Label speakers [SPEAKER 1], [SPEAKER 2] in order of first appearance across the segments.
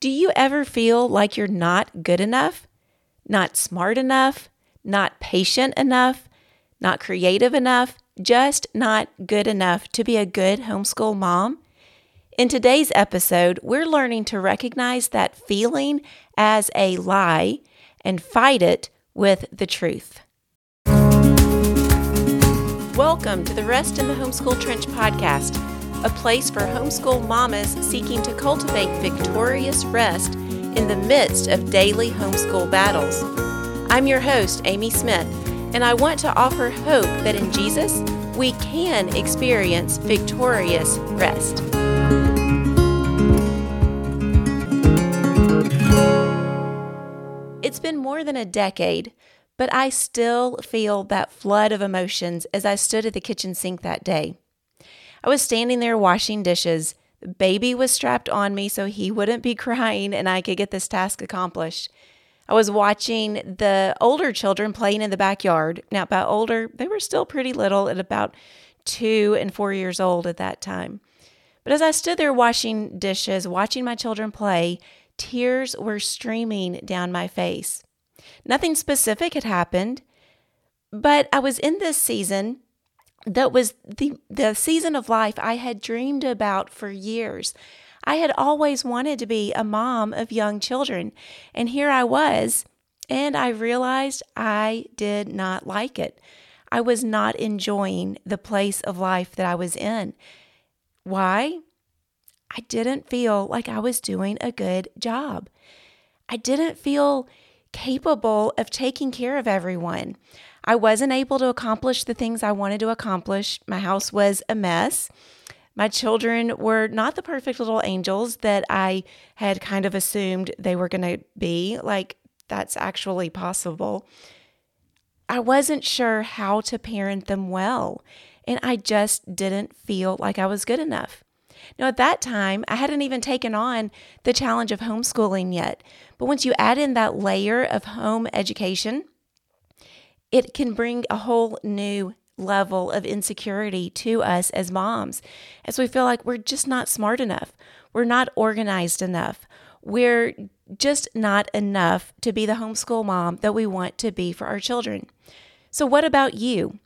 [SPEAKER 1] Do you ever feel like you're not good enough, not smart enough, not patient enough, not creative enough, just not good enough to be a good homeschool mom? In today's episode, we're learning to recognize that feeling as a lie and fight it with the truth. Welcome to the Rest in the Homeschool Trench podcast a place for homeschool mamas seeking to cultivate victorious rest in the midst of daily homeschool battles. I'm your host, Amy Smith, and I want to offer hope that in Jesus we can experience victorious rest. It's been more than a decade, but I still feel that flood of emotions as I stood at the kitchen sink that day. I was standing there washing dishes. The baby was strapped on me so he wouldn't be crying and I could get this task accomplished. I was watching the older children playing in the backyard. Now, by older, they were still pretty little at about two and four years old at that time. But as I stood there washing dishes, watching my children play, tears were streaming down my face. Nothing specific had happened, but I was in this season that was the the season of life I had dreamed about for years. I had always wanted to be a mom of young children, and here I was, and I realized I did not like it. I was not enjoying the place of life that I was in. Why? I didn't feel like I was doing a good job. I didn't feel capable of taking care of everyone. I wasn't able to accomplish the things I wanted to accomplish. My house was a mess. My children were not the perfect little angels that I had kind of assumed they were going to be. Like, that's actually possible. I wasn't sure how to parent them well, and I just didn't feel like I was good enough. Now, at that time, I hadn't even taken on the challenge of homeschooling yet. But once you add in that layer of home education, it can bring a whole new level of insecurity to us as moms as we feel like we're just not smart enough. We're not organized enough. We're just not enough to be the homeschool mom that we want to be for our children. So, what about you?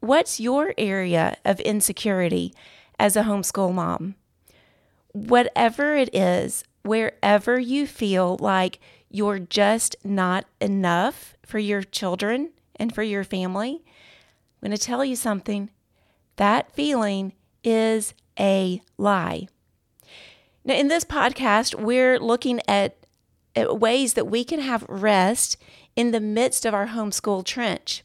[SPEAKER 1] What's your area of insecurity as a homeschool mom? Whatever it is, wherever you feel like you're just not enough for your children, and for your family, I'm going to tell you something. That feeling is a lie. Now, in this podcast, we're looking at, at ways that we can have rest in the midst of our homeschool trench.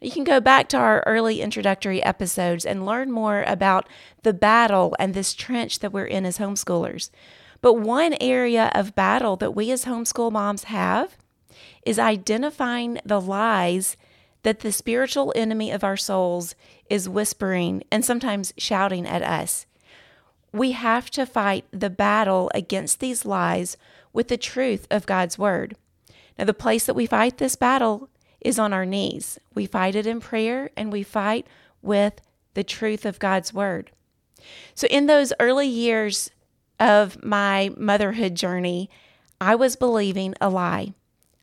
[SPEAKER 1] You can go back to our early introductory episodes and learn more about the battle and this trench that we're in as homeschoolers. But one area of battle that we as homeschool moms have is identifying the lies that the spiritual enemy of our souls is whispering and sometimes shouting at us. We have to fight the battle against these lies with the truth of God's word. Now, the place that we fight this battle is on our knees. We fight it in prayer and we fight with the truth of God's word. So, in those early years of my motherhood journey, I was believing a lie.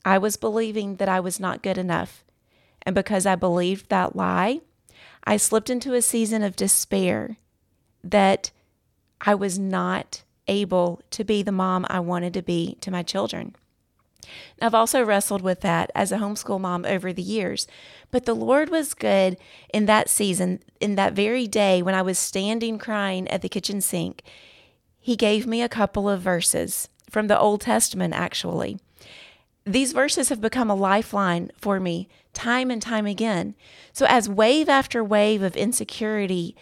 [SPEAKER 1] I was believing that I was not good enough. And because I believed that lie, I slipped into a season of despair that I was not able to be the mom I wanted to be to my children. I've also wrestled with that as a homeschool mom over the years. But the Lord was good in that season, in that very day when I was standing crying at the kitchen sink. He gave me a couple of verses from the Old Testament, actually. These verses have become a lifeline for me time and time again. So, as wave after wave of insecurity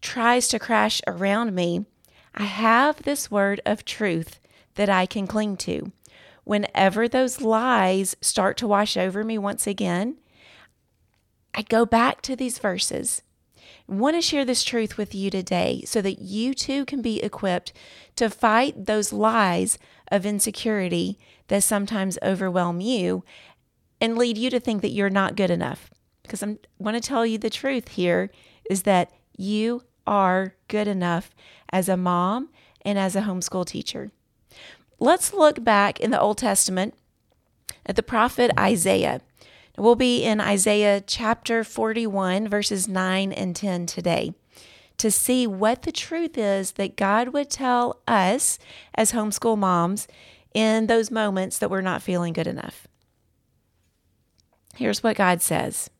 [SPEAKER 1] tries to crash around me, I have this word of truth that I can cling to. Whenever those lies start to wash over me once again, I go back to these verses. Want to share this truth with you today so that you too can be equipped to fight those lies of insecurity that sometimes overwhelm you and lead you to think that you're not good enough. Because I want to tell you the truth here is that you are good enough as a mom and as a homeschool teacher. Let's look back in the Old Testament at the prophet Isaiah. We'll be in Isaiah chapter 41, verses 9 and 10 today to see what the truth is that God would tell us as homeschool moms in those moments that we're not feeling good enough. Here's what God says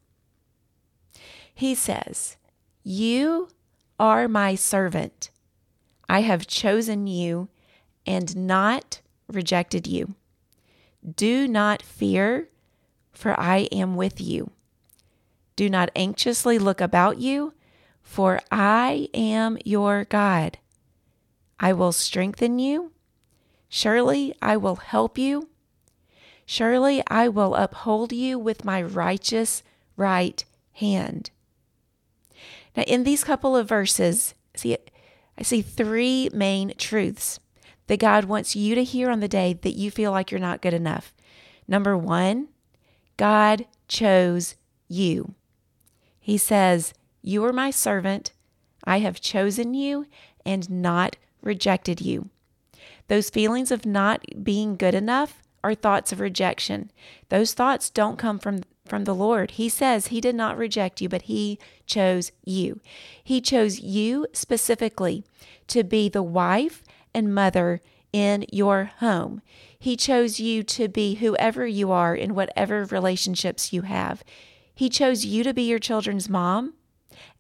[SPEAKER 1] He says, You are my servant. I have chosen you and not rejected you. Do not fear, for I am with you. Do not anxiously look about you, for I am your God. I will strengthen you. Surely I will help you. Surely I will uphold you with my righteous right hand. Now, in these couple of verses, see, I see three main truths that God wants you to hear on the day that you feel like you're not good enough. Number one, God chose you. He says, You are my servant. I have chosen you and not rejected you. Those feelings of not being good enough are thoughts of rejection. Those thoughts don't come from from the Lord. He says he did not reject you, but he chose you. He chose you specifically to be the wife and mother in your home. He chose you to be whoever you are in whatever relationships you have. He chose you to be your children's mom,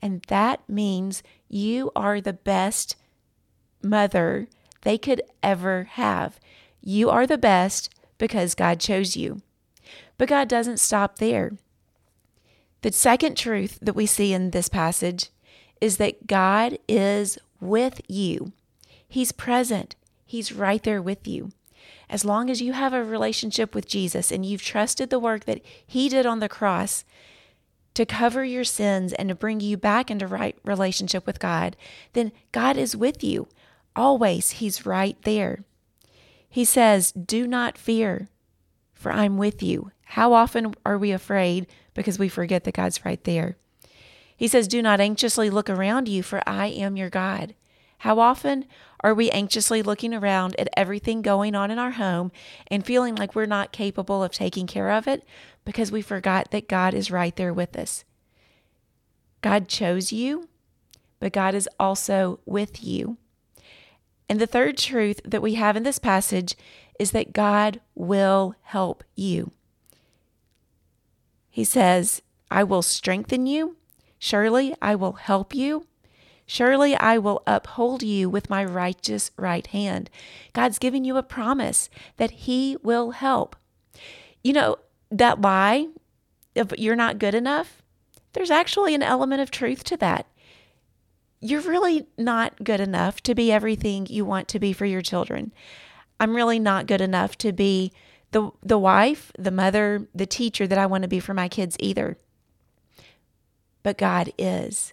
[SPEAKER 1] and that means you are the best mother they could ever have. You are the best because God chose you. But God doesn't stop there. The second truth that we see in this passage is that God is with you. He's present, He's right there with you. As long as you have a relationship with Jesus and you've trusted the work that He did on the cross to cover your sins and to bring you back into right relationship with God, then God is with you. Always, He's right there. He says, Do not fear, for I'm with you. How often are we afraid because we forget that God's right there? He says, Do not anxiously look around you, for I am your God. How often are we anxiously looking around at everything going on in our home and feeling like we're not capable of taking care of it because we forgot that God is right there with us? God chose you, but God is also with you. And the third truth that we have in this passage is that God will help you. He says, I will strengthen you. Surely I will help you. Surely I will uphold you with my righteous right hand. God's giving you a promise that He will help. You know, that lie, if you're not good enough, there's actually an element of truth to that. You're really not good enough to be everything you want to be for your children. I'm really not good enough to be the the wife, the mother, the teacher that I want to be for my kids either. But God is.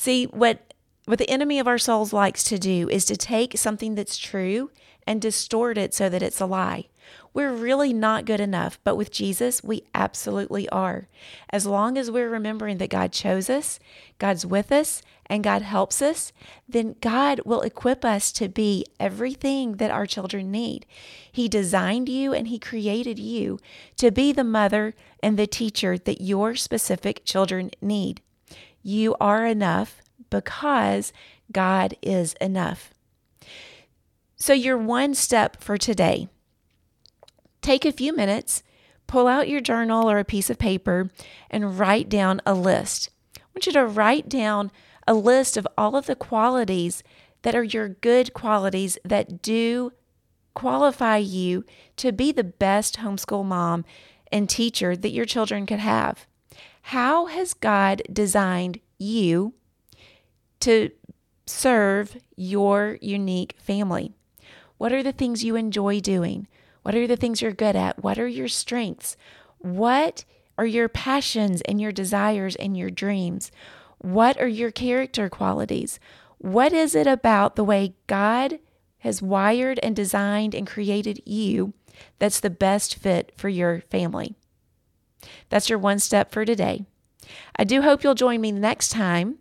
[SPEAKER 1] See, what what the enemy of our souls likes to do is to take something that's true and distort it so that it's a lie. We're really not good enough, but with Jesus, we absolutely are. As long as we're remembering that God chose us, God's with us, and God helps us, then God will equip us to be everything that our children need. He designed you and He created you to be the mother and the teacher that your specific children need. You are enough because God is enough. So, your one step for today take a few minutes, pull out your journal or a piece of paper, and write down a list. I want you to write down a list of all of the qualities that are your good qualities that do qualify you to be the best homeschool mom and teacher that your children could have. How has God designed you to serve your unique family? What are the things you enjoy doing? What are the things you're good at? What are your strengths? What are your passions and your desires and your dreams? What are your character qualities? What is it about the way God has wired and designed and created you that's the best fit for your family? That's your one step for today. I do hope you'll join me next time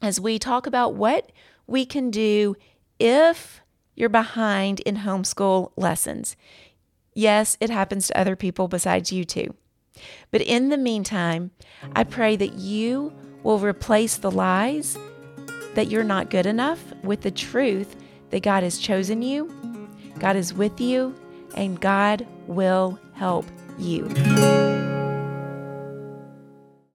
[SPEAKER 1] as we talk about what we can do if you're behind in homeschool lessons. Yes, it happens to other people besides you too. But in the meantime, I pray that you will replace the lies that you're not good enough with the truth that God has chosen you, God is with you, and God will help you.